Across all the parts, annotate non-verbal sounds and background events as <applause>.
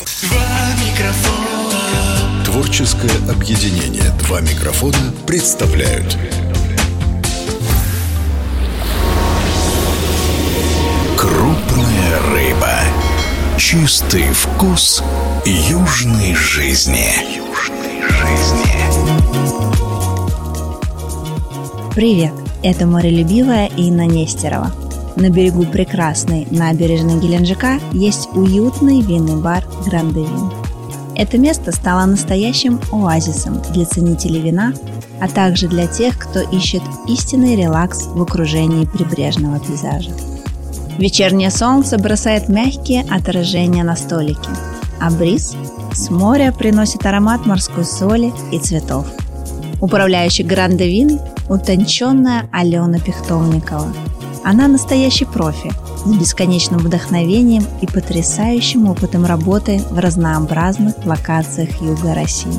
Два микрофона. Творческое объединение «Два микрофона» представляют Крупная рыба. Чистый вкус южной жизни. Южной жизни. Привет! Это морелюбивая Инна Нестерова. На берегу прекрасной набережной Геленджика есть уютный винный бар «Грандевин». Это место стало настоящим оазисом для ценителей вина, а также для тех, кто ищет истинный релакс в окружении прибрежного пейзажа. Вечернее солнце бросает мягкие отражения на столики, а бриз с моря приносит аромат морской соли и цветов. Управляющий Грандевин – утонченная Алена Пихтовникова. Она настоящий профи с бесконечным вдохновением и потрясающим опытом работы в разнообразных локациях Юга России.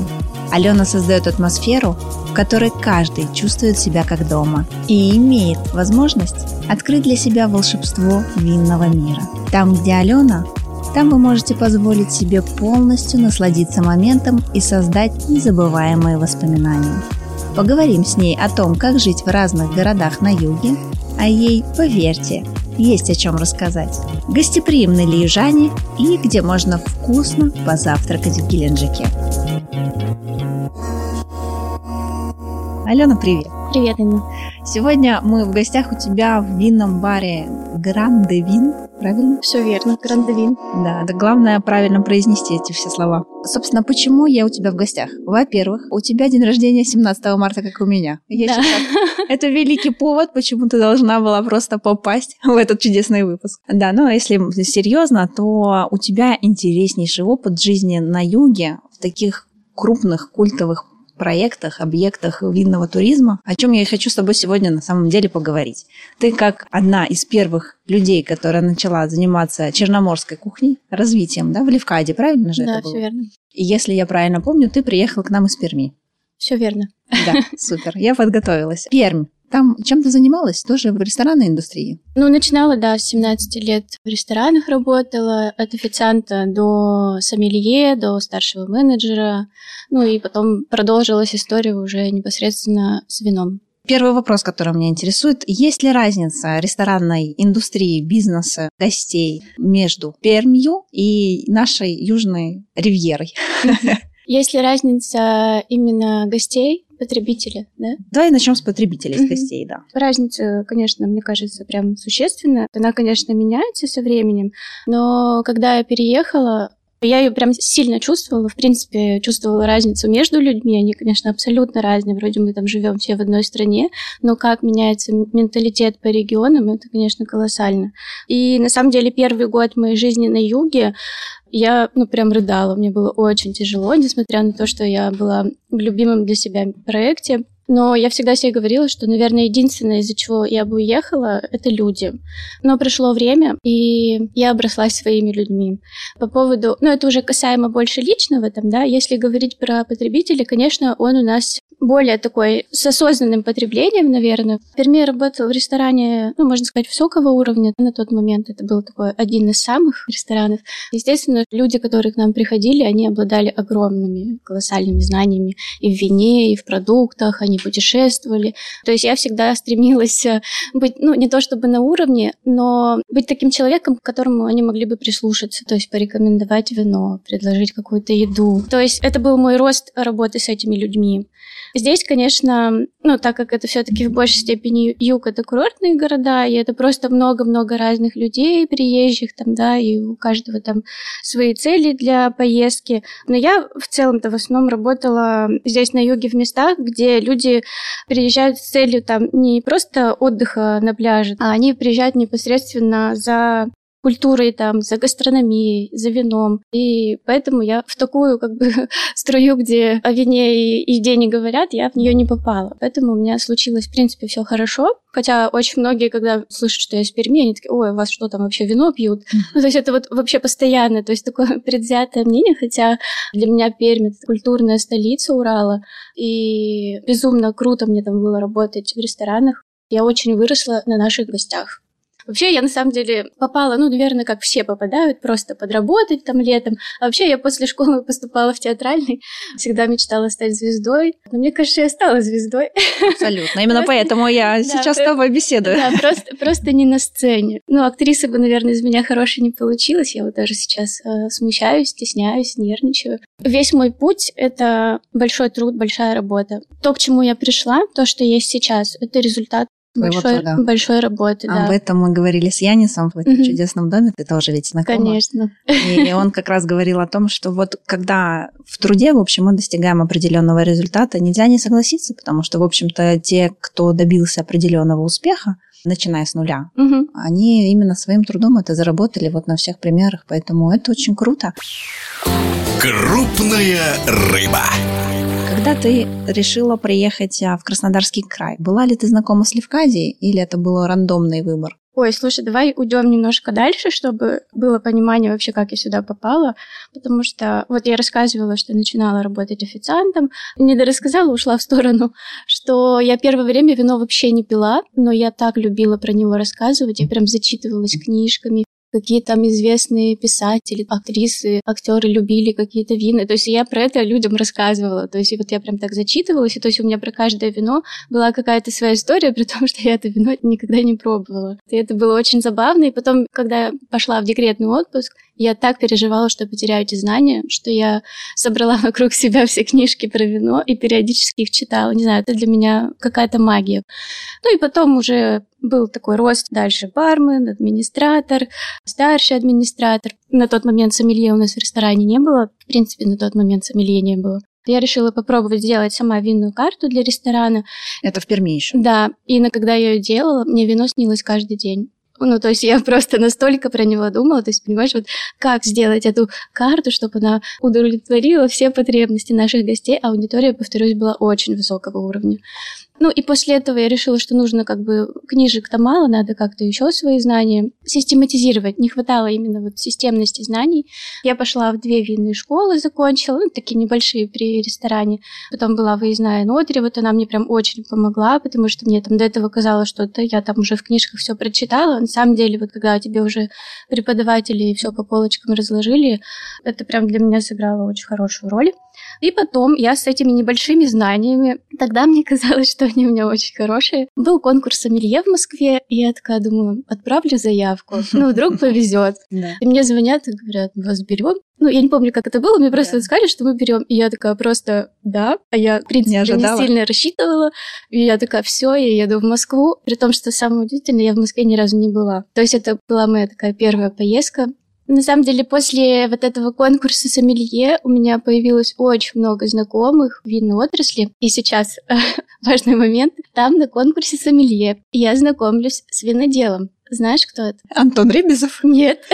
Алена создает атмосферу, в которой каждый чувствует себя как дома и имеет возможность открыть для себя волшебство винного мира. Там, где Алена, там вы можете позволить себе полностью насладиться моментом и создать незабываемые воспоминания. Поговорим с ней о том, как жить в разных городах на юге, а ей, поверьте, есть о чем рассказать. Гостеприимны ли южане и где можно вкусно позавтракать в Геленджике. Алена, привет! Привет, Инна. Сегодня мы в гостях у тебя в винном баре Гранде Вин, правильно? Все верно, Грандовин. Да, да главное правильно произнести эти все слова. Собственно, почему я у тебя в гостях? Во-первых, у тебя день рождения 17 марта, как у меня. Я Да. считаю, <laughs> это великий повод, почему ты должна была просто попасть в этот чудесный выпуск. Да, но если серьезно, то у тебя интереснейший опыт жизни на юге в таких крупных культовых проектах, объектах винного туризма, о чем я и хочу с тобой сегодня на самом деле поговорить. Ты как одна из первых людей, которая начала заниматься черноморской кухней, развитием, да, в Левкаде, правильно же Да, это было? все верно. И если я правильно помню, ты приехал к нам из Перми. Все верно. Да, супер, я подготовилась. Пермь. Там чем ты занималась? Тоже в ресторанной индустрии? Ну, начинала, да, с 17 лет в ресторанах работала, от официанта до сомелье, до старшего менеджера. Ну, и потом продолжилась история уже непосредственно с вином. Первый вопрос, который меня интересует. Есть ли разница ресторанной индустрии, бизнеса, гостей между Пермью и нашей южной ривьерой? Есть ли разница именно гостей, потребителя, да? Давай начнем с потребителей, с гостей, да. Разница, конечно, мне кажется, прям существенная. Она, конечно, меняется со временем, но когда я переехала, я ее прям сильно чувствовала. В принципе, чувствовала разницу между людьми. Они, конечно, абсолютно разные. Вроде мы там живем все в одной стране, но как меняется менталитет по регионам, это, конечно, колоссально. И на самом деле первый год моей жизни на юге я, ну, прям рыдала. Мне было очень тяжело, несмотря на то, что я была в любимом для себя проекте. Но я всегда себе говорила, что, наверное, единственное, из-за чего я бы уехала, это люди. Но пришло время, и я оброслась своими людьми. По поводу... Ну, это уже касаемо больше личного там, да. Если говорить про потребителя, конечно, он у нас более такой с осознанным потреблением, наверное. В Перми я работала в ресторане, ну, можно сказать, высокого уровня. На тот момент это был такой один из самых ресторанов. Естественно, люди, которые к нам приходили, они обладали огромными, колоссальными знаниями и в вине, и в продуктах, они путешествовали. То есть я всегда стремилась э, быть, ну, не то чтобы на уровне, но быть таким человеком, к которому они могли бы прислушаться, то есть порекомендовать вино, предложить какую-то еду. То есть это был мой рост работы с этими людьми. Здесь, конечно, ну, так как это все-таки в большей степени юг, это курортные города, и это просто много-много разных людей, приезжих там, да, и у каждого там свои цели для поездки. Но я в целом-то в основном работала здесь на юге в местах, где люди приезжают с целью там не просто отдыха на пляже, а они приезжают непосредственно за культурой, там, за гастрономией, за вином. И поэтому я в такую как бы <laughs> струю, где о вине и еде не говорят, я в нее не попала. Поэтому у меня случилось, в принципе, все хорошо. Хотя очень многие, когда слышат, что я из Перми, они такие, ой, у вас что там вообще вино пьют? Ну, то есть это вот вообще постоянно, то есть такое <laughs> предвзятое мнение, хотя для меня Пермь — это культурная столица Урала, и безумно круто мне там было работать в ресторанах. Я очень выросла на наших гостях. Вообще, я на самом деле попала, ну, наверное, как все попадают, просто подработать там летом. А вообще, я после школы <laughs> поступала в театральный, всегда мечтала стать звездой. Но мне кажется, я стала звездой. Абсолютно. Именно <laughs> поэтому я сейчас с тобой беседую. Да, просто, просто не на сцене. Ну, актриса бы, наверное, из меня хорошей не получилась. Я вот даже сейчас э, смущаюсь, стесняюсь, нервничаю. Весь мой путь — это большой труд, большая работа. То, к чему я пришла, то, что есть сейчас, это результат большой, большой работы. Об да. этом мы говорили с Янисом в этом угу. чудесном доме. Ты тоже ведь знакома. Конечно. И он как раз говорил о том, что вот когда в труде, в общем, мы достигаем определенного результата, нельзя не согласиться, потому что, в общем-то, те, кто добился определенного успеха, начиная с нуля, угу. они именно своим трудом это заработали вот на всех примерах, поэтому это очень круто. Крупная рыба. Когда ты решила приехать а, в Краснодарский край, была ли ты знакома с Левкадией или это был рандомный выбор? Ой, слушай, давай уйдем немножко дальше, чтобы было понимание вообще, как я сюда попала, потому что вот я рассказывала, что начинала работать официантом, не дорассказала, ушла в сторону, что я первое время вино вообще не пила, но я так любила про него рассказывать, я прям зачитывалась книжками, какие там известные писатели, актрисы, актеры любили какие-то вина. То есть я про это людям рассказывала. То есть вот я прям так зачитывалась, и то есть у меня про каждое вино была какая-то своя история, при <laughs> том, что я это вино никогда не пробовала. И это было очень забавно. И потом, когда я пошла в декретный отпуск, я так переживала, что потеряю эти знания, что я собрала <laughs> вокруг себя все книжки про вино и периодически их читала. Не знаю, это для меня какая-то магия. Ну и потом уже был такой рост дальше бармен, администратор, старший администратор. На тот момент сомелье у нас в ресторане не было. В принципе, на тот момент сомелье не было. Я решила попробовать сделать сама винную карту для ресторана. Это в Перми еще? Да. И на, когда я ее делала, мне вино снилось каждый день. Ну, то есть я <laughs> просто настолько про него думала, то есть, понимаешь, вот как сделать эту карту, чтобы она удовлетворила все потребности наших гостей. Аудитория, повторюсь, была очень высокого уровня. Ну и после этого я решила, что нужно как бы книжек-то мало, надо как-то еще свои знания систематизировать. Не хватало именно вот системности знаний. Я пошла в две винные школы, закончила, ну, такие небольшие при ресторане. Потом была выездная нотари, вот она мне прям очень помогла, потому что мне там до этого казалось, что да, я там уже в книжках все прочитала. На самом деле, вот когда тебе уже преподаватели все по полочкам разложили, это прям для меня сыграло очень хорошую роль. И потом я с этими небольшими знаниями, тогда мне <laughs> казалось, что они у меня очень хорошие. Был конкурс сомелье в Москве, и я такая думаю, отправлю заявку. <laughs> Ну, вдруг повезет. И мне звонят и говорят, вас берем. Ну, я не помню, как это было, мне просто сказали, что мы берем. И я такая просто, да. А я, в принципе, не, не сильно рассчитывала. И я такая, все, я еду в Москву. При том, что самое удивительное, я в Москве ни разу не была. То есть это была моя такая первая поездка. На самом деле, после вот этого конкурса сомелье у меня появилось очень много знакомых в винной отрасли. И сейчас <laughs> важный момент. Там на конкурсе сомелье я знакомлюсь с виноделом. Знаешь, кто это? Антон Ребезов? Нет. <laughs>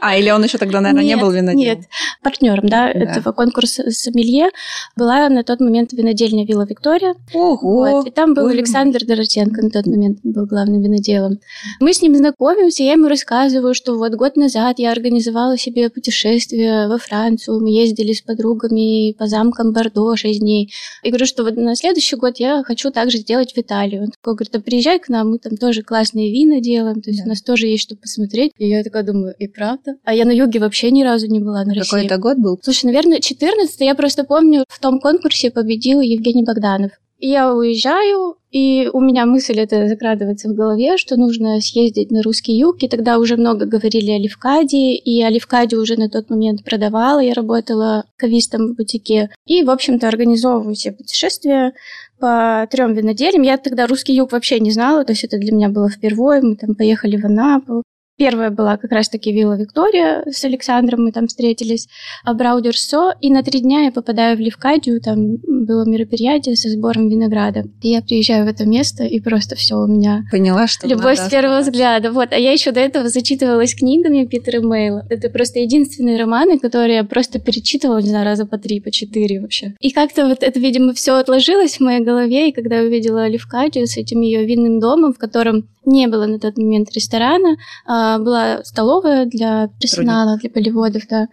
А, или он еще тогда, наверное, нет, не был виноделом? Нет, партнером, да, да, этого конкурса сомелье была на тот момент винодельня Вилла Виктория. Ого! Вот. И там был Ой. Александр Доротенко на тот момент был главным виноделом. Мы с ним знакомимся, я ему рассказываю, что вот год назад я организовала себе путешествие во Францию, мы ездили с подругами по замкам Бордо 6 дней. И говорю, что вот на следующий год я хочу также сделать в Италию. Он такой говорит, а приезжай к нам, мы там тоже классные вина делаем делаем, то есть да. у нас тоже есть что посмотреть. И я такая думаю, и правда? А я на юге вообще ни разу не была на России. Какой это год был? Слушай, наверное, 14 я просто помню, в том конкурсе победил Евгений Богданов. И я уезжаю, и у меня мысль это закрадывается в голове, что нужно съездить на русский юг. И тогда уже много говорили о Левкаде, и о Левкаде уже на тот момент продавала. Я работала кавистом в бутике. И, в общем-то, организовываю себе путешествия по трем винодельям. Я тогда русский юг вообще не знала, то есть это для меня было впервые. Мы там поехали в Анапу, Первая была как раз-таки Вилла Виктория с Александром, мы там встретились, а Браудерсо, и на три дня я попадаю в Левкадию, там было мероприятие со сбором винограда. И я приезжаю в это место, и просто все у меня... Поняла, что Любовь с первого взгляда. Вот, а я еще до этого зачитывалась книгами Питера Мейла. Это просто единственные романы, которые я просто перечитывала, не знаю, раза по три, по четыре вообще. И как-то вот это, видимо, все отложилось в моей голове, и когда я увидела Левкадию с этим ее винным домом, в котором не было на тот момент ресторана, а была столовая для персонала, для полеводов, да.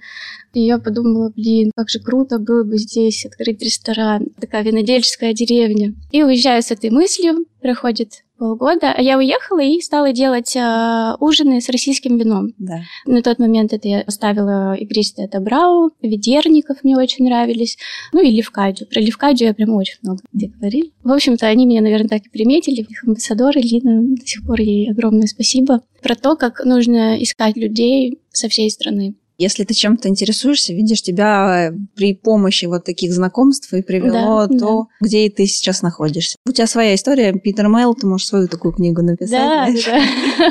И я подумала, блин, как же круто было бы здесь открыть ресторан, такая винодельческая деревня. И уезжаю с этой мыслью, проходит полгода. А я уехала и стала делать э, ужины с российским вином. Да. На тот момент это я поставила игристое Добрау, ведерников мне очень нравились, ну и Левкадию. Про Левкадию я прям очень много где говорили. В общем-то, они меня, наверное, так и приметили, их амбассадоры. Лина, до сих пор ей огромное спасибо. Про то, как нужно искать людей со всей страны. Если ты чем-то интересуешься, видишь, тебя при помощи вот таких знакомств и привело Да, то, где и ты сейчас находишься. У тебя своя история, Питер Мейл, ты можешь свою такую книгу написать. Да, знаешь?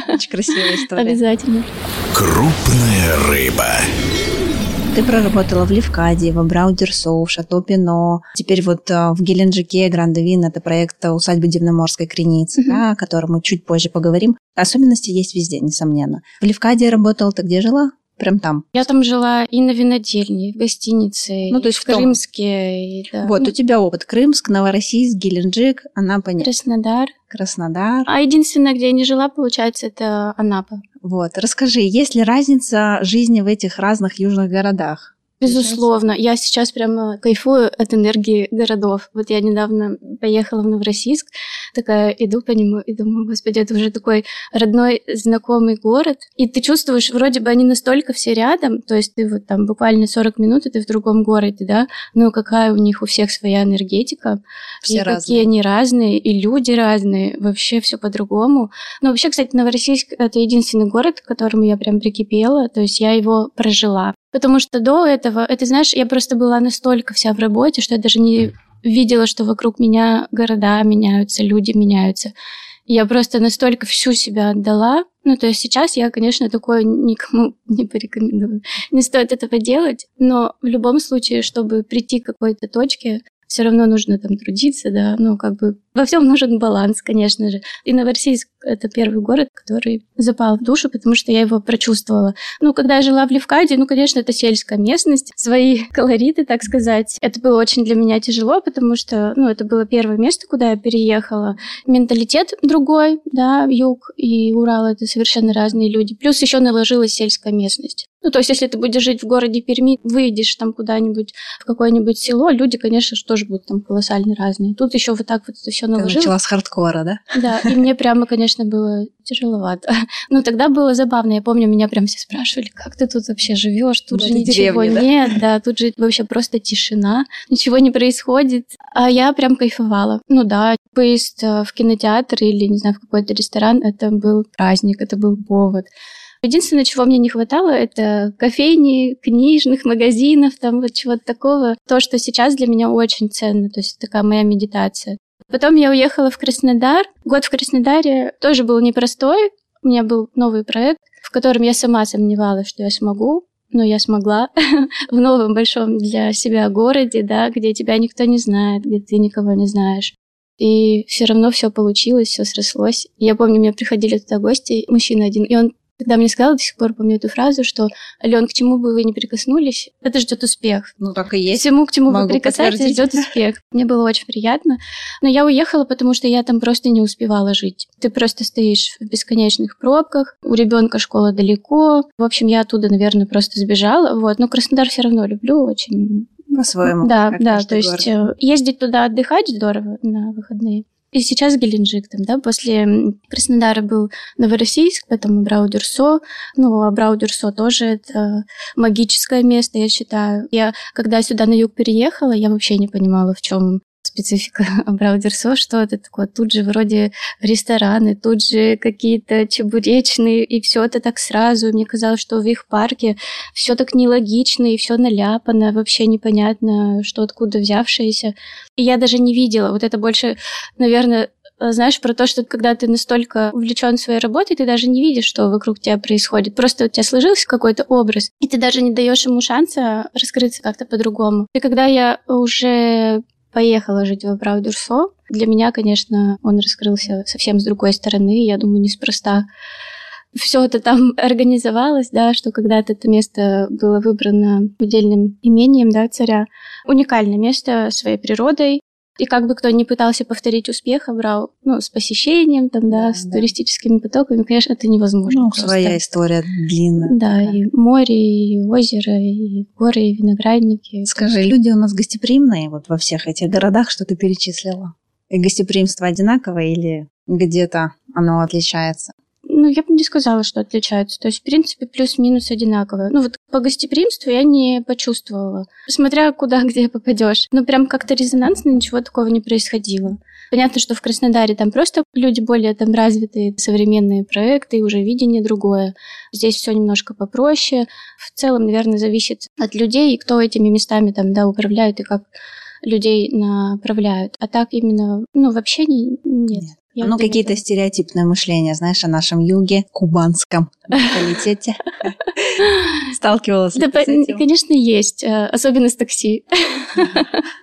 да, <laughs> Очень красивая история. обязательно. Крупная рыба. Ты проработала в Левкаде, в Абрау-Дюрсо, в Шато Пино. Теперь вот а, в Геленджике Гранде Вин это проект усадьбы Дивноморской Креницы, Мгм. да, о котором мы чуть позже поговорим. Особенности есть везде, несомненно. В Левкаде работала, ты где жила? Прям там. Я там жила и на винодельне, и в гостинице, Ну, то и есть в в том- Крымске. и да. Вот, Ну, у тебя опыт. Крымск, Новороссийск, Геленджик, Анапа, Краснодар. Краснодар. А единственное, где я не жила, получается, это Анапа. Вот, расскажи, есть ли разница жизни в этих разных южных городах? Безусловно. Я сейчас прямо кайфую от энергии городов. Вот я недавно поехала в Новороссийск, такая иду по нему и думаю, господи, это уже такой родной, знакомый город. И ты чувствуешь, вроде бы они настолько все рядом, то есть ты вот там буквально 40 минут, и ты в другом городе, да, но какая у них у всех своя энергетика, Все и разные. какие они разные, и люди разные, вообще все по-другому. Ну, вообще, кстати, Новороссийск — это единственный город, к которому я прям прикипела, то есть я его прожила. Потому что до этого, это, знаешь, я просто была настолько вся в работе, что я даже не видела, что вокруг меня города меняются, люди меняются. Я просто настолько всю себя отдала. Ну, то есть сейчас я, конечно, такое никому <laughs> не порекомендую. Не стоит этого делать, но в любом случае, чтобы прийти к какой-то точке, все равно нужно там трудиться, да, ну, как бы во всем нужен баланс, конечно же. И Новороссийск — это первый город, который запал в душу, потому что я его прочувствовала. Ну, когда я жила в Левкаде, ну, конечно, это сельская местность, свои <laughs> колориты, так сказать. Это было очень для меня тяжело, потому что, ну, это было первое место, куда я переехала. Менталитет другой, да, юг и Урал — это совершенно разные люди. Плюс еще наложилась сельская местность. Ну, то есть, если ты будешь жить в городе Перми, выйдешь там куда-нибудь в какое-нибудь село, люди, конечно же, тоже будут там колоссально разные. Тут еще вот так вот это все Ты наложилось. начала с хардкора, да? Да, и мне прямо, конечно, было тяжеловато. <laughs> Но тогда было забавно. Я помню, меня прям все спрашивали, как ты тут вообще живешь? Тут же ничего деревне, да? нет, да, тут же вообще просто тишина, ничего не происходит. А я прям кайфовала. Ну да, поезд э, в кинотеатр или, не знаю, в какой-то ресторан, это был праздник, это был повод. Единственное, чего мне не хватало, это кофейни, книжных магазинов, там вот чего-то такого. То, что сейчас для меня очень ценно, то есть такая моя медитация. Потом я уехала в Краснодар. Год в Краснодаре тоже был непростой. У меня был новый проект, в котором я сама сомневалась, что я смогу, но я смогла <laughs> в новом большом для себя городе, да, где тебя никто не знает, где ты никого не знаешь. И все равно все получилось, все срослось. Я помню, мне приходили туда гости, мужчина один, и он когда мне сказал, до сих пор помню эту фразу, что Ален, к чему бы вы ни прикоснулись, это ждет успех. Ну, так и есть. Всему, к чему Могу вы прикасаетесь, ждет успех. Мне было очень приятно. Но я уехала, потому что я там просто не успевала жить. Ты просто стоишь в бесконечных пробках, у ребенка школа далеко. В общем, я оттуда, наверное, просто сбежала. Вот. Но Краснодар все равно люблю очень. По-своему. Да, да, то есть город. э, ездить туда отдыхать здорово на выходные. И сейчас Геленджик там, да, после Краснодара был Новороссийск, потом Абрау-Дюрсо. Ну, Абрау-Дюрсо тоже это магическое место, я считаю. Я, когда сюда на юг переехала, я вообще не понимала, в чем специфика <laughs> Абрау-Дюрсо, что это такое. Тут же вроде рестораны, тут же какие-то чебуречные, и все это так сразу. Мне казалось, что в их парке все так нелогично, и все наляпано, вообще непонятно, что откуда взявшееся. И я даже не видела. Вот это больше, наверное, знаешь, про то, что когда ты настолько увлечен своей работой, ты даже не видишь, что вокруг тебя происходит. Просто у тебя сложился какой-то образ, и ты даже не даешь ему шанса раскрыться как-то по-другому. И когда я уже поехала жить в Абрау-Дюрсо, для меня, конечно, он раскрылся совсем с другой стороны. Я думаю, неспроста все это там <laughs> организовалось, да, что когда-то это место было выбрано удельным имением, да, царя. Уникальное место своей природой. И как бы кто ни пытался повторить успех Абрау, ну, с посещением, там, да, Да, с да. туристическими потоками, конечно, это невозможно. Ну, просто. своя история длинная. Да, такая. и море, и озеро, и горы, и виноградники. Скажи, люди у нас гостеприимные вот во всех этих городах, что ты перечислила? И гостеприимство одинаковое или где-то оно отличается? Ну, я бы не сказала, что отличаются. То есть, в принципе, плюс-минус одинаково. Ну, вот по гостеприимству я не почувствовала. Смотря куда, <laughs> где попадешь. Ну, прям как-то резонансно ничего такого не происходило. Понятно, что в Краснодаре там просто люди более там развитые, современные проекты, и уже видение другое. Здесь все немножко попроще. В целом, наверное, зависит от людей, и кто этими местами там, да, управляет, и как людей направляют. А так именно, ну, вообще не, нет. нет. Я ну, какие-то стереотипные мышления, знаешь, о нашем юге, кубанском <laughs> менталитете. Сталкивалась Да, конечно, есть, э, особенно с такси. <laughs>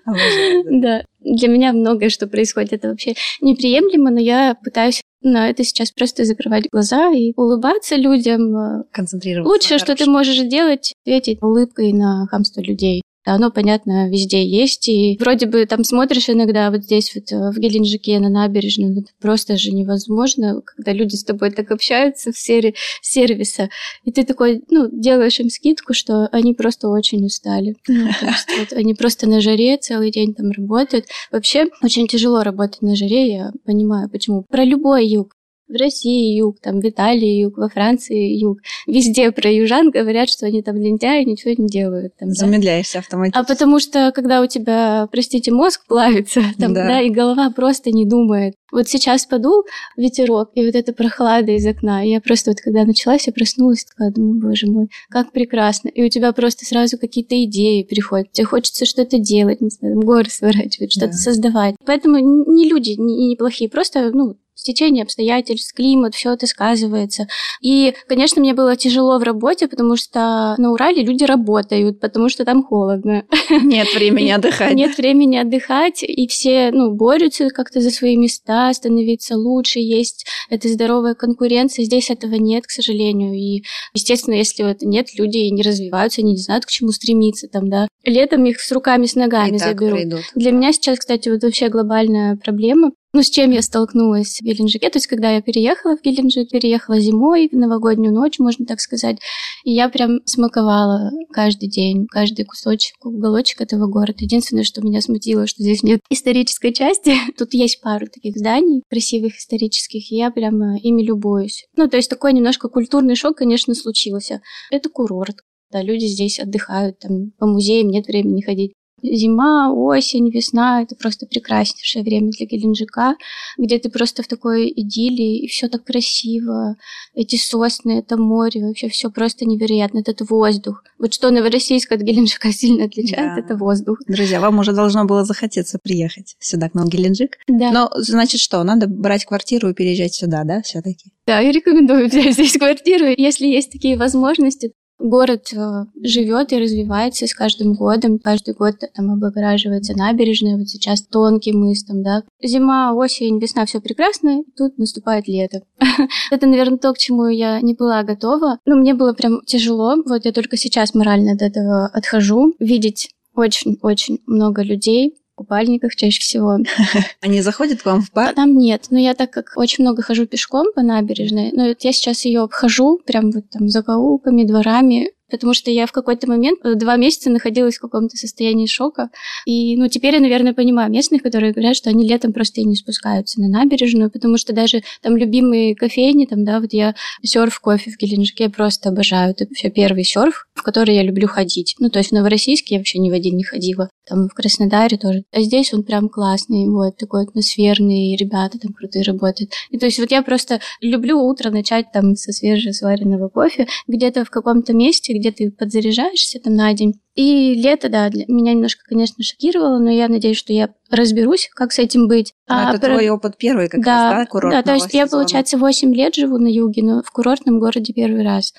Да, для меня многое, что происходит, это вообще неприемлемо, но я пытаюсь на это сейчас просто закрывать глаза и улыбаться людям. Э, Концентрироваться. Лучшее, что ты можешь сделать, ответить улыбкой на хамство людей. Оно, понятно, везде есть. И вроде бы там смотришь иногда вот здесь вот э, в Геленджике на набережной, ну, это просто же невозможно, когда люди с тобой так общаются в сфере сервиса. И ты такой, ну, делаешь им скидку, что они просто очень устали. Ну, то <laughs> есть, вот, они просто на жаре целый день там работают. Вообще очень тяжело работать на жаре, я понимаю, почему. Про любой юг в России юг, там в Италии юг, во Франции юг. Везде про южан говорят, что они там лентяи, ничего не делают. Там, Замедляешься да? автоматически. А потому что, когда у тебя, простите, мозг плавится, <laughs> там, да. да, и голова просто не думает. Вот сейчас подул ветерок, и вот эта прохлада из окна. И я просто вот когда началась, я проснулась, такая, думаю, боже мой, как прекрасно. И у тебя просто сразу какие-то идеи приходят. Тебе хочется что-то делать, не знаю, горы сворачивать, что-то да. создавать. Поэтому не люди не, не плохие, просто, ну, стечение обстоятельств, климат, все это сказывается. И, конечно, мне было тяжело в работе, потому что на Урале люди работают, потому что там холодно. Нет времени <laughs> отдыхать. Нет времени отдыхать, и все ну, борются как-то за свои места, становиться лучше, есть эта здоровая конкуренция. Здесь этого нет, к сожалению. И, естественно, если вот нет, люди не развиваются, они не знают, к чему стремиться там, да. Летом их с руками, с ногами и заберут. Придут. Для меня сейчас, кстати, вот вообще глобальная проблема, ну, с чем я столкнулась в Геленджике? То есть, когда я переехала в Геленджик, переехала зимой, в новогоднюю ночь, можно так сказать, и я прям смаковала каждый день, каждый кусочек, уголочек этого города. Единственное, что меня смутило, что здесь нет исторической части. <laughs> Тут есть пару таких зданий красивых исторических, и я прям ими любуюсь. Ну, то есть, такой немножко культурный шок, конечно, случился. Это курорт, да, люди здесь отдыхают, там по музеям нет времени ходить. Зима, осень, весна — это просто прекраснейшее время для Геленджика, где ты просто в такой идиллии, и все так красиво. Эти сосны, это море, вообще все просто невероятно. Этот воздух. Вот что Новороссийск от Геленджика сильно отличает, да. это воздух. Друзья, вам уже должно было захотеться приехать сюда, к нам в Геленджик. Да. Но, значит, что, надо брать квартиру и переезжать сюда, да, все таки Да, я рекомендую взять здесь квартиру. Если есть такие возможности, Город э, живет и развивается с каждым годом. Каждый год там облагораживается набережная. Вот сейчас тонкий мыс там, да. Зима, осень, весна, все прекрасно. Тут наступает лето. <laughs> Это, наверное, то, к чему я не была готова. Ну, мне было прям тяжело. Вот я только сейчас морально от этого отхожу. Видеть очень-очень много людей, купальниках чаще всего. <laughs> Они заходят к вам в бар? Там нет. Но я так как очень много хожу пешком по набережной, но я сейчас ее обхожу прям вот там закоулками, дворами, потому что я в какой-то момент э, два месяца находилась в каком-то состоянии шока. И, ну, теперь я, наверное, понимаю местных, которые говорят, что они летом просто и не спускаются на набережную, потому что даже там любимые кофейни, там, да, вот я серф кофе в Геленджике просто обожаю. Это вообще первый серф, в который я люблю ходить. Ну, то есть в Новороссийске я вообще ни в один не ходила. Там в Краснодаре тоже. А здесь он прям классный, вот, такой атмосферный, ребята там крутые работают. И то есть вот я просто люблю утро начать там со свежесваренного кофе где-то в каком-то месте, где ты подзаряжаешься там на день. И лето, да, для меня немножко, конечно, шокировало, но я надеюсь, что я разберусь, как с этим быть. А, а это про... твой опыт первый как да, раз, да, курортного Да, то есть сезона. я, получается, 8 лет живу на юге, но в курортном городе первый раз.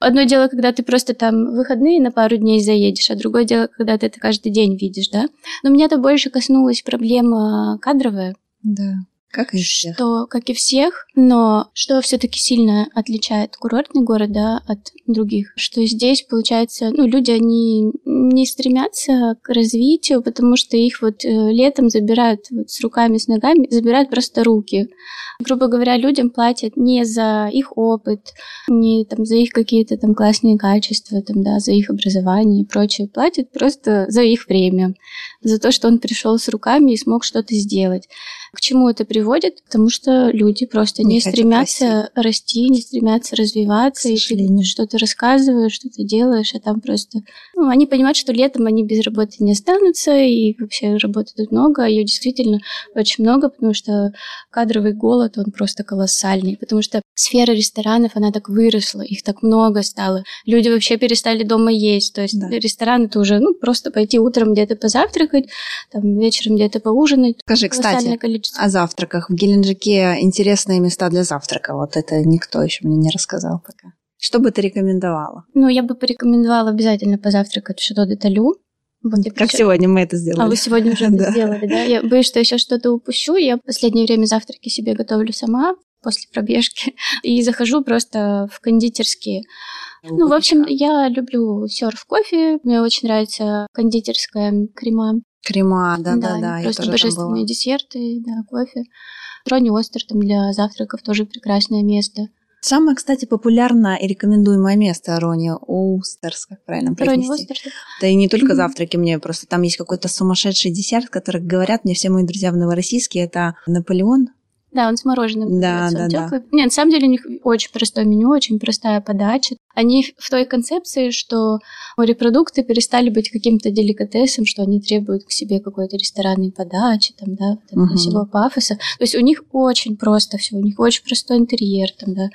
Одно дело, когда ты просто там выходные на пару дней заедешь, а другое дело, когда ты это каждый день видишь, да. Но меня-то больше коснулась проблема кадровая. Да. Как и всех. Что, как и всех, но что все-таки сильно отличает курортный город да, от других, что здесь, получается, ну, люди, они не стремятся к развитию, потому что их вот э, летом забирают вот с руками, с ногами, забирают просто руки. Грубо говоря, людям платят не за их опыт, не там за их какие-то там классные качества, там, да, за их образование и прочее. Платят просто за их время, за то, что он пришел с руками и смог что-то сделать. К чему это приводит? Потому что люди просто не, Не стремятся расти. не стремятся развиваться, К и ты что-то рассказываешь, что-то делаешь, а там просто... Ну, они понимают, что летом они без работы не останутся, и вообще работы тут много, а ее действительно очень много, потому что кадровый голод, он просто колоссальный, потому что сфера ресторанов, она так выросла, их так много стало. Люди вообще перестали дома есть, то есть Да. ресторан это уже, ну, просто пойти утром где-то позавтракать, там, вечером где-то поужинать. Скажи, кстати, количество. о завтраках. В Геленджике интересные места для завтрака. Вот это никто еще мне не рассказал пока. Что бы ты рекомендовала? Ну, я бы порекомендовала обязательно позавтракать в Шато де Талю. Вот Как причём- сегодня мы это сделали. А вы сегодня уже это <laughs> сделали, да? Я боюсь, что я сейчас что-то упущу. Я в последнее время завтраки себе готовлю сама после пробежки <laughs> и захожу просто в кондитерские. Ну, в общем, я люблю серф кофе. Мне очень нравится кондитерская крема. Крема, да, да, да. я просто божественные десерты, да, кофе. Ронни Остер там для завтраков тоже прекрасное место. Самое, кстати, популярное и рекомендуемое место Рони Устерс, как правильно произнести. Остер. Да и не только завтраки мне, просто там есть какой-то сумасшедший десерт, который говорят мне все мои друзья в Новороссийске, это Наполеон. Да, он с мороженым. Да, да, да. Нет, на самом деле у них очень простое меню, очень простая подача. Они в той концепции, что морепродукты перестали быть каким-то деликатесом, что они требуют к себе какой-то ресторанной подачи, там, да, вот Мгм. всего пафоса. То есть у них очень просто все, у них очень простой интерьер, там, да,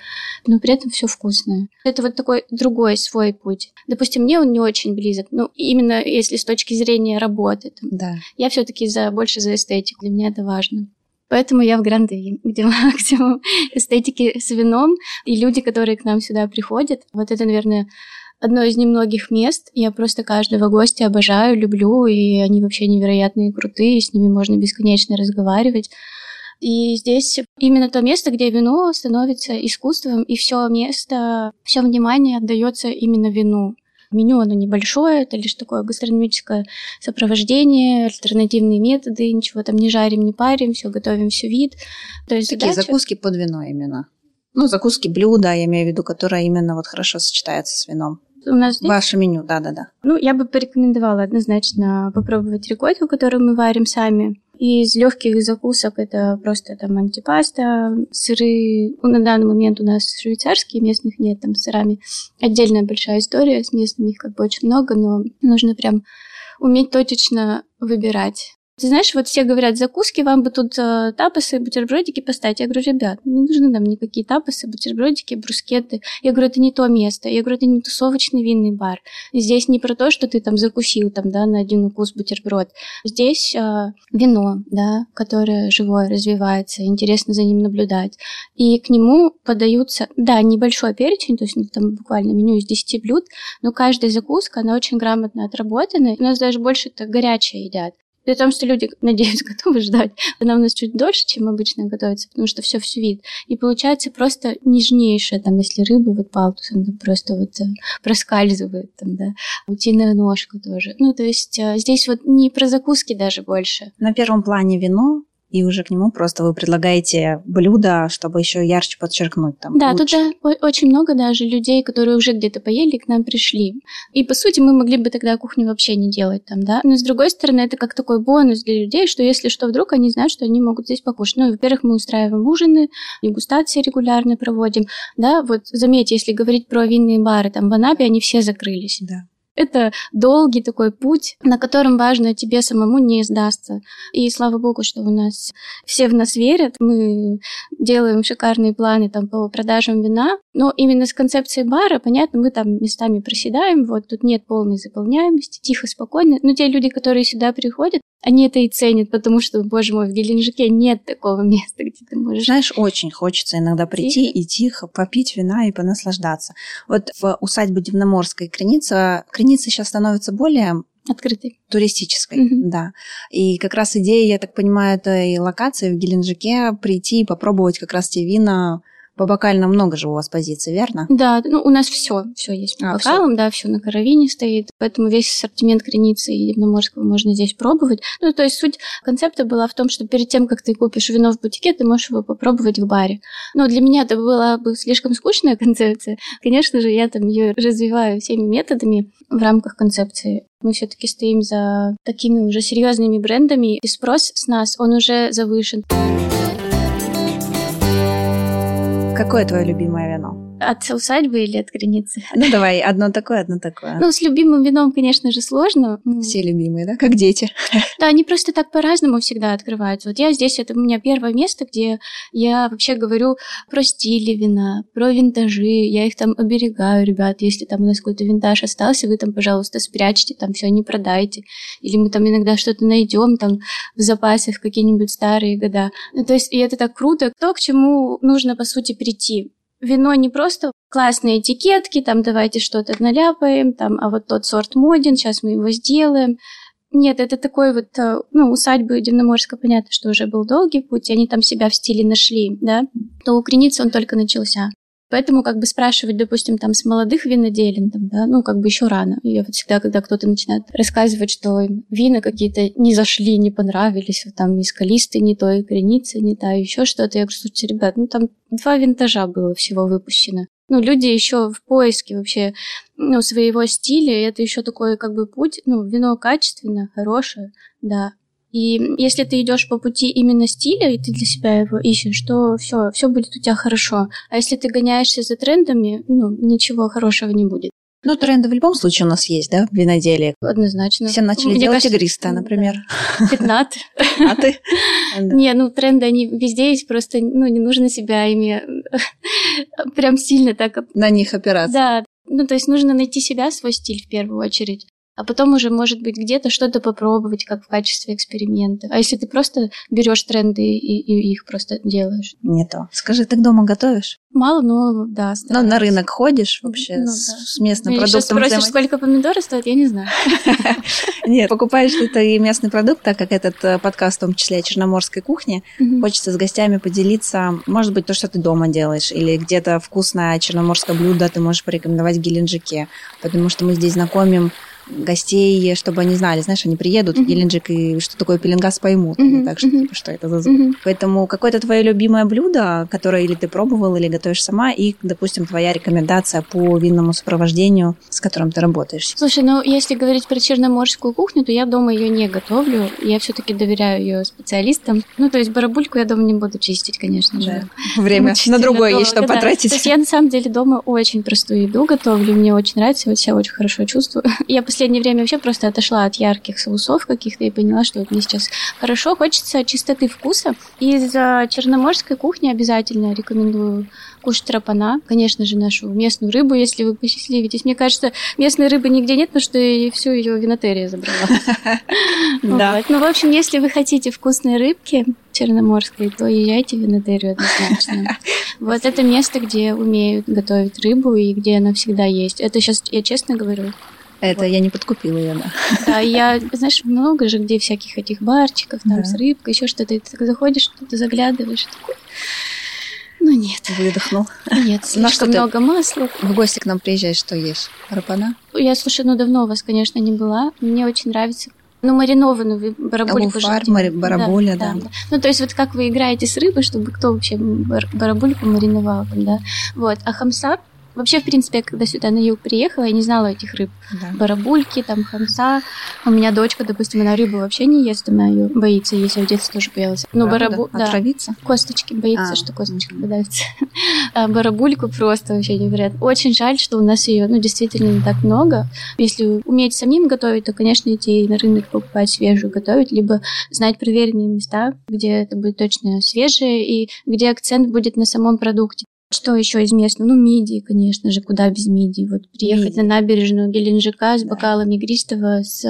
но при этом все вкусное. Это вот такой другой свой путь. Допустим, мне он не очень близок, ну, именно если с точки зрения работы, там, Да. я все-таки за, больше за эстетику. Для меня это важно. Поэтому я в Гранде, где <laughs> максимум эстетики с вином. И люди, которые к нам сюда приходят, вот это, наверное, одно из немногих мест. Я просто каждого гостя обожаю, люблю, и они вообще невероятные, крутые, с ними можно бесконечно разговаривать. И здесь именно то место, где вино становится искусством, и все место, все внимание отдается именно вину. Меню оно небольшое, это лишь такое гастрономическое сопровождение, альтернативные методы, ничего там не жарим, не парим, все готовим, все вид. То есть Такие задача- закуски под вино именно. Ну, закуски блюда, я имею в виду, которые именно вот хорошо сочетаются с вином. у нас здесь Ваше меню, да-да-да. Ну, я бы порекомендовала однозначно попробовать рикотту, которую мы варим сами. Из легких закусок это просто там антипаста, сыры. Ну, на данный момент у нас швейцарские, местных нет, там сырами. Отдельная большая история, с местными их как бы очень много, но нужно прям уметь точечно выбирать. Ты знаешь, вот все говорят, закуски, вам бы тут э, тапосы, бутербродики поставить. Я говорю, ребят, не нужны нам никакие тапосы, бутербродики, брускеты. Я говорю, это не то место. Я говорю, это не тусовочный винный бар. Здесь не про то, что ты там закусил там, да, на один укус бутерброд. Здесь э, вино, да, которое живое развивается, интересно за ним наблюдать. И к нему подаются, да, небольшой перечень, то есть ну, там буквально меню из 10 блюд, но каждая закуска, она очень грамотно отработана. У нас даже больше это горячее едят. При том, что люди, <laughs> надеюсь, готовы ждать. Она у нас чуть дольше, чем обычно готовится, потому что все все вид. И получается просто нежнейшая, там, если рыба, вот палтус, она просто вот э, проскальзывает, там, да. Утиная ножка тоже. Ну, то есть э, здесь вот не про закуски даже больше. На первом плане вино, и уже к нему просто вы предлагаете блюдо, чтобы еще ярче подчеркнуть там. Да, лучше. тут да, очень много даже людей, которые уже где-то поели, к нам пришли. И, по сути, мы могли бы тогда кухню вообще не делать там, да. Но, с другой стороны, это как такой бонус для людей, что если что, вдруг они знают, что они могут здесь покушать. Ну, во-первых, мы устраиваем ужины, дегустации регулярно проводим, да. Вот заметьте, если говорить про винные бары, там в Анапе они все закрылись. Да. Это долгий такой путь, на котором важно тебе самому не сдастся. И слава богу, что у нас все в нас верят. Мы делаем шикарные планы там по продажам вина. Но именно с концепцией бара, понятно, мы там местами проседаем. Вот тут нет полной заполняемости, тихо, спокойно. Но те люди, которые сюда приходят, они это и ценят, потому что, боже мой, в Геленджике нет такого <laughs> места, где ты можешь... Знаешь, очень хочется иногда прийти и тихо попить вина и понаслаждаться. Вот в усадьбе Дивноморской Креница, Креница сейчас становится более Открытой. Туристической, Мгм. да. И как раз идея, я так понимаю, этой локации в Геленджике прийти и попробовать как раз те вина по бокально много же у вас позиций, верно? Да, ну у нас все, все есть по А, бокалам, да, все на каравине стоит, поэтому весь ассортимент Креницы и Дивноморского можно здесь пробовать. Ну, то есть суть концепта была в том, что перед тем, как ты купишь вино в бутике, ты можешь его попробовать в баре. Но для меня это была бы слишком скучная <laughs> концепция. Конечно же, я там ее развиваю всеми методами в рамках концепции. Мы все-таки стоим за такими уже серьезными брендами, и спрос с нас, он уже завышен. Какое твое любимое вино? От усадьбы или от границы? Ну, давай, одно такое, одно такое. Ну, с любимым вином, конечно же, сложно. Все любимые, да? Как дети. <laughs> Да, они просто так по-разному всегда открываются. Вот я здесь, это у меня первое место, где я вообще говорю про стили вина, про винтажи, я их там оберегаю, ребят, если там у нас какой-то винтаж остался, вы там, пожалуйста, спрячьте, там все не продайте. Или мы там иногда что-то найдем там в запасах какие-нибудь старые года. Ну, то есть, и это так круто. То, к чему нужно, по сути, прийти. Вино не просто классные этикетки, там давайте что-то наляпаем, там, а вот тот сорт моден, сейчас мы его сделаем. Нет, это такой вот, э, ну, усадьбы Дивноморска, понятно, что уже был долгий путь, они там себя в стиле нашли, да, то у Креницы он только начался. Поэтому как бы спрашивать, допустим, там с молодых виноделин, там, да, ну, как бы еще рано. И вот всегда, когда кто-то начинает рассказывать, что вина какие-то не зашли, не понравились, вот там и скалистые не то, и креницы не та, еще что-то, я говорю, слушайте, ребят, ну, там два винтажа было всего выпущено. Ну, люди еще в поиске вообще ну, своего стиля, и это еще такой как бы путь, ну, вино качественное, хорошее, да. И если ты идешь по пути именно стиля, и ты для себя его ищешь, то все, все будет у тебя хорошо. А если ты гоняешься за трендами, ну, ничего хорошего не будет. Ну, тренды в любом случае у нас есть, да, в виноделии. Однозначно. Все начали Мне делать кажется, игристое, да. например. Пятнат. А ты? Да. Не, ну тренды, они везде есть, просто ну, не нужно себя ими <laughs> прям сильно так... На них опираться. Да, ну то есть нужно найти себя, свой стиль в первую очередь. А потом уже, может быть, где-то что-то попробовать, как в качестве эксперимента. А если ты просто берешь тренды и, и их просто делаешь? Не то. Скажи, ты дома готовишь? Мало, но да, Ну, стараюсь. на рынок ходишь вообще Ну, с, да. с местным сейчас продуктом? спросишь, взаимо- сколько помидоры стоят, я не знаю. <laughs> Нет, покупаешь ли ты местный продукт, так как этот э, подкаст, в том числе о черноморской кухне, хочется с гостями поделиться, может быть, то, что ты дома делаешь, или где-то вкусное черноморское блюдо ты можешь порекомендовать в Геленджике, потому что мы здесь знакомим гостей, чтобы они знали, знаешь, они приедут в Мгм. Геленджик и что такое пеленгас поймут, не так что, мгм. типа, что это за звук. Мгм. Поэтому какое-то твое любимое блюдо, которое или ты пробовал, или готовишь сама, и, допустим, твоя рекомендация по винному сопровождению, с которым ты работаешь. Слушай, ну если говорить про черноморскую кухню, то я дома ее не готовлю. Я все-таки доверяю ее специалистам. Ну, то есть барабульку я дома не буду чистить, конечно же. Время на другое есть, долго, что да. потратить. То есть я на самом деле дома очень простую еду готовлю, мне очень нравится, я себя очень хорошо чувствую. <laughs> Я в последнее время вообще просто отошла от ярких соусов каких-то и поняла, что вот мне сейчас хорошо, хочется чистоты вкуса. Из черноморской кухни обязательно рекомендую кушать рапана, конечно же, нашу местную рыбу, если вы посчастливитесь. Мне кажется, местной рыбы нигде нет, потому что и всю ее винотерия забрала. <laughs> Да. Ну, в общем, если вы хотите вкусной рыбки черноморской, то езжайте в винотерию однозначно. <laughs> Вот это место, где умеют готовить рыбу и где она всегда есть. Это сейчас я честно говорю. Это я не подкупила ее, да. Да, я, знаешь, много же где всяких этих барчиков, там Да. с рыбкой, еще что-то. И ты так заходишь, что-то заглядываешь, такой. Ну нет, Выдохнул. нет, что слишком ты- много масла. В гости к нам приезжаешь, что ешь? Рапана? Я, слушай, ну давно у вас, конечно, не была. Мне очень нравится ну, маринованную вы барабульку же Алуфар, делаете. мари- барабуля, да. Ну, то есть вот как вы играете с рыбой, чтобы кто вообще бар- барабульку мариновал да. Вот. А хамса, вообще, в принципе, я когда сюда на юг приехала, я не знала этих рыб. Да. Барабульки, там, хамса. У меня дочка, допустим, она рыбу вообще не ест, она ее боится есть. Я в детстве тоже боялась. Ну, барабу... да. Отравиться? Косточки боится, А. что косточка подавится. <laughs> А барабульку просто вообще невероятно. Очень жаль, что у нас ее, ну, действительно не так много. Если уметь самим готовить, то, конечно, идти на рынок покупать свежую готовить, либо знать проверенные места, где это будет точно свежее и где акцент будет на самом продукте. Что еще из местного? Ну, мидии, конечно же, куда без мидий. Вот приехать Мидии. на набережную Геленджика с Да. бокалами игристого, с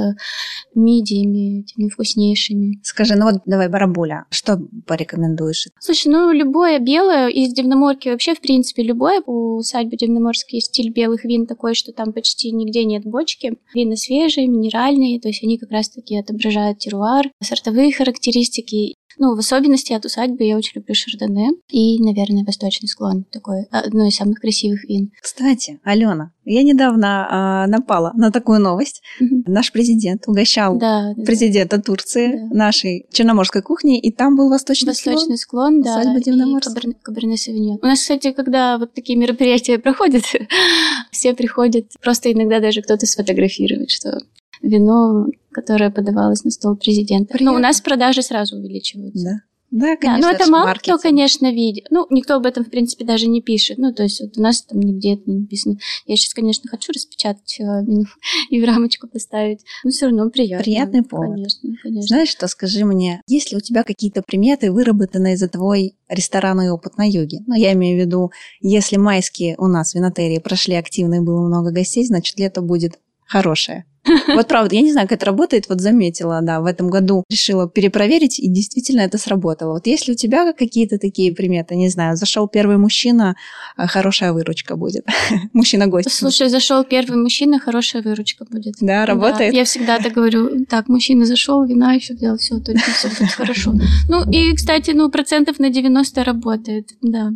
мидиями этими вкуснейшими. Скажи, ну вот давай, барабуля, что порекомендуешь? Слушай, ну любое белое из Дивноморки вообще, в принципе, любое. У усадьбы Дивноморский стиль белых вин такой, что там почти нигде нет бочки. Вина свежие, минеральные, то есть они как раз-таки отображают теруар, сортовые характеристики. Ну, в особенности от усадьбы я очень люблю шардоне и, наверное, восточный склон. Такой одно из самых красивых вин. Кстати, Алена, я недавно а, напала на такую новость. Мгм. Наш президент угощал Да, да, да. президента Турции Да. нашей черноморской кухни, и там был восточный, Восточный склон, да, усадьба и Дивноморск. Каберне, Каберне Савиньон. У нас, кстати, когда вот такие мероприятия <laughs> проходят, <laughs> все приходят, просто иногда даже кто-то сфотографирует, что вино, которое подавалось на стол президента. Приятно. Но у нас продажи сразу увеличиваются. Да. Да, Да, конечно, но это мало маркетинг. кто, конечно, видит. Ну, никто об этом, в принципе, даже не пишет. Ну, то есть вот у нас там нигде это не написано. Я сейчас, конечно, хочу распечатать э, меню <laughs> и в рамочку поставить, но все равно приятно. Приятный повод. Конечно, конечно. Знаешь что, скажи мне, есть ли у тебя какие-то приметы, выработанные за твой ресторанный опыт на юге? Ну, я имею в виду, если майские у нас в винотерии прошли активно и было много гостей, значит, лето будет хорошее. <laughs> Вот правда, я не знаю, как это работает, вот заметила, да, в этом году решила перепроверить, и действительно это сработало. Вот если у тебя какие-то такие приметы, не знаю, зашел первый мужчина, а, хорошая выручка будет. <laughs> Мужчина-гость. Слушай, зашел первый мужчина, хорошая выручка будет. Да, работает? Да, я всегда так говорю. Так, мужчина зашел, вина еще взял, все, точно все будет <laughs> хорошо. Ну и, кстати, ну процентов на 90 работает, да.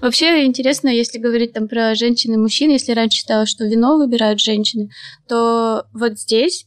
Вообще интересно, если говорить там про женщин и мужчин, если раньше считала, что вино выбирают женщины, то вот здесь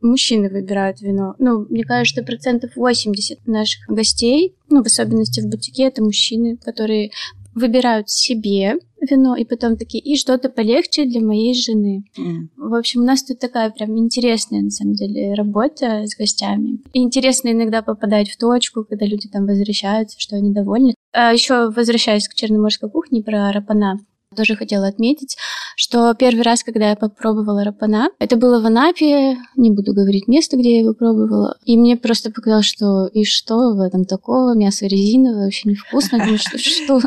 мужчины выбирают вино. Ну, мне кажется, процентов 80 наших гостей, ну, в особенности в бутике, это мужчины, которые выбирают себе вино и потом такие, и что-то полегче для моей жены. М. В общем, у нас тут такая прям интересная, на самом деле, работа с гостями. И интересно иногда попадать в точку, когда люди там возвращаются, что они довольны. А еще возвращаясь к черноморской кухне про рапана, тоже хотела отметить, что первый раз, когда я попробовала рапана, это было в Анапе, не буду говорить место, где я его пробовала, и мне просто показалось, что и что в этом такого, мясо резиновое, вообще невкусно, думаю, что, <laughs> что.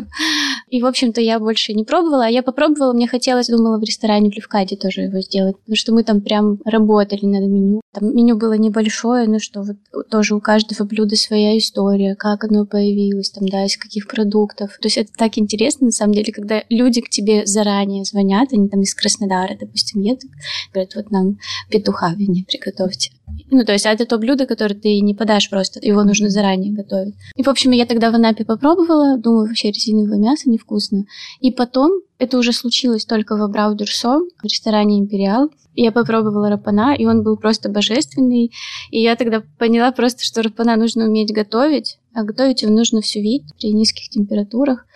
И, в общем-то, я больше не пробовала, а я попробовала, мне хотелось, думала, в ресторане в Левкаде тоже его сделать, потому что мы там прям работали над меню. Там меню было небольшое, ну что, вот тоже у каждого блюда своя история, как оно появилось, там, да, из каких продуктов. То есть это так интересно, на самом деле, когда люди тебе заранее звонят, они там из Краснодара, допустим, едут, говорят, вот нам петуха вине приготовьте. Ну, то есть, а это то блюдо, которое ты не подашь просто, его нужно заранее готовить. И, в общем, я тогда в Анапе попробовала, думаю, вообще резиновое мясо невкусно. И потом, это уже случилось только в Абрау-Дюрсо, в ресторане «Империал», я попробовала рапана, и он был просто божественный. И я тогда поняла просто, что рапана нужно уметь готовить, а готовить его нужно всю вид при низких температурах.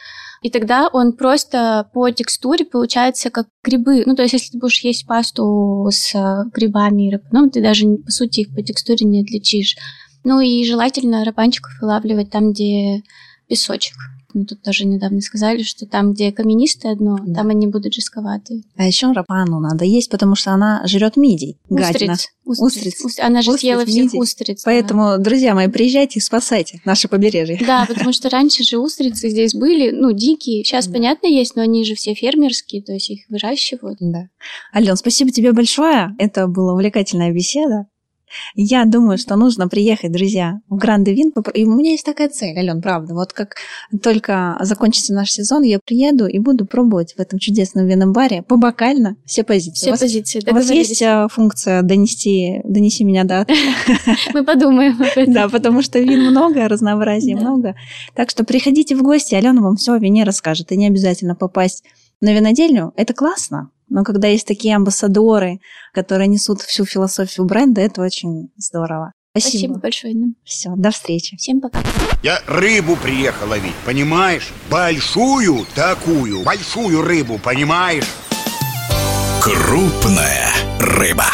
И тогда он просто по текстуре получается как грибы. Ну, то есть, если ты будешь есть пасту с э, грибами и рапаном, ты даже, по сути, их по текстуре не отличишь. Ну и желательно рапанчиков вылавливать там, где песочек. Мы тут тоже недавно сказали, что там, где каменистое дно, Да. там они будут жестковатые. А еще рапану надо есть, потому что она жрет мидий. гадина. Устриц. Устриц. Устриц. Устриц. Она же Устриц, съела всех мидий. устриц. да. Поэтому, друзья мои, приезжайте и спасайте наше побережье. Да, потому что раньше же устрицы здесь были, ну, дикие. Сейчас, Да. понятно, есть, но они же все фермерские, то есть их выращивают. Да. Ален, спасибо тебе большое. Это была увлекательная беседа. Я думаю, что нужно приехать, друзья, в Гранде Вин. И у меня есть такая цель, Ален, правда. Вот как только закончится наш сезон, я приеду и буду пробовать в этом чудесном винном баре побокально все позиции. Все у вас, позиции у вас есть э, функция донести, донеси меня до <laughs> Мы подумаем об этом. Да, потому что вин много, разнообразия много. Так что приходите в гости, Алена вам все о вине расскажет. И не обязательно попасть на винодельню. Это классно. Но когда есть такие амбассадоры, которые несут всю философию бренда, это очень здорово. Спасибо Спасибо. большое. Все, до встречи. Всем пока. Я рыбу приехал ловить, понимаешь? Большую такую, большую рыбу, понимаешь? Крупная рыба.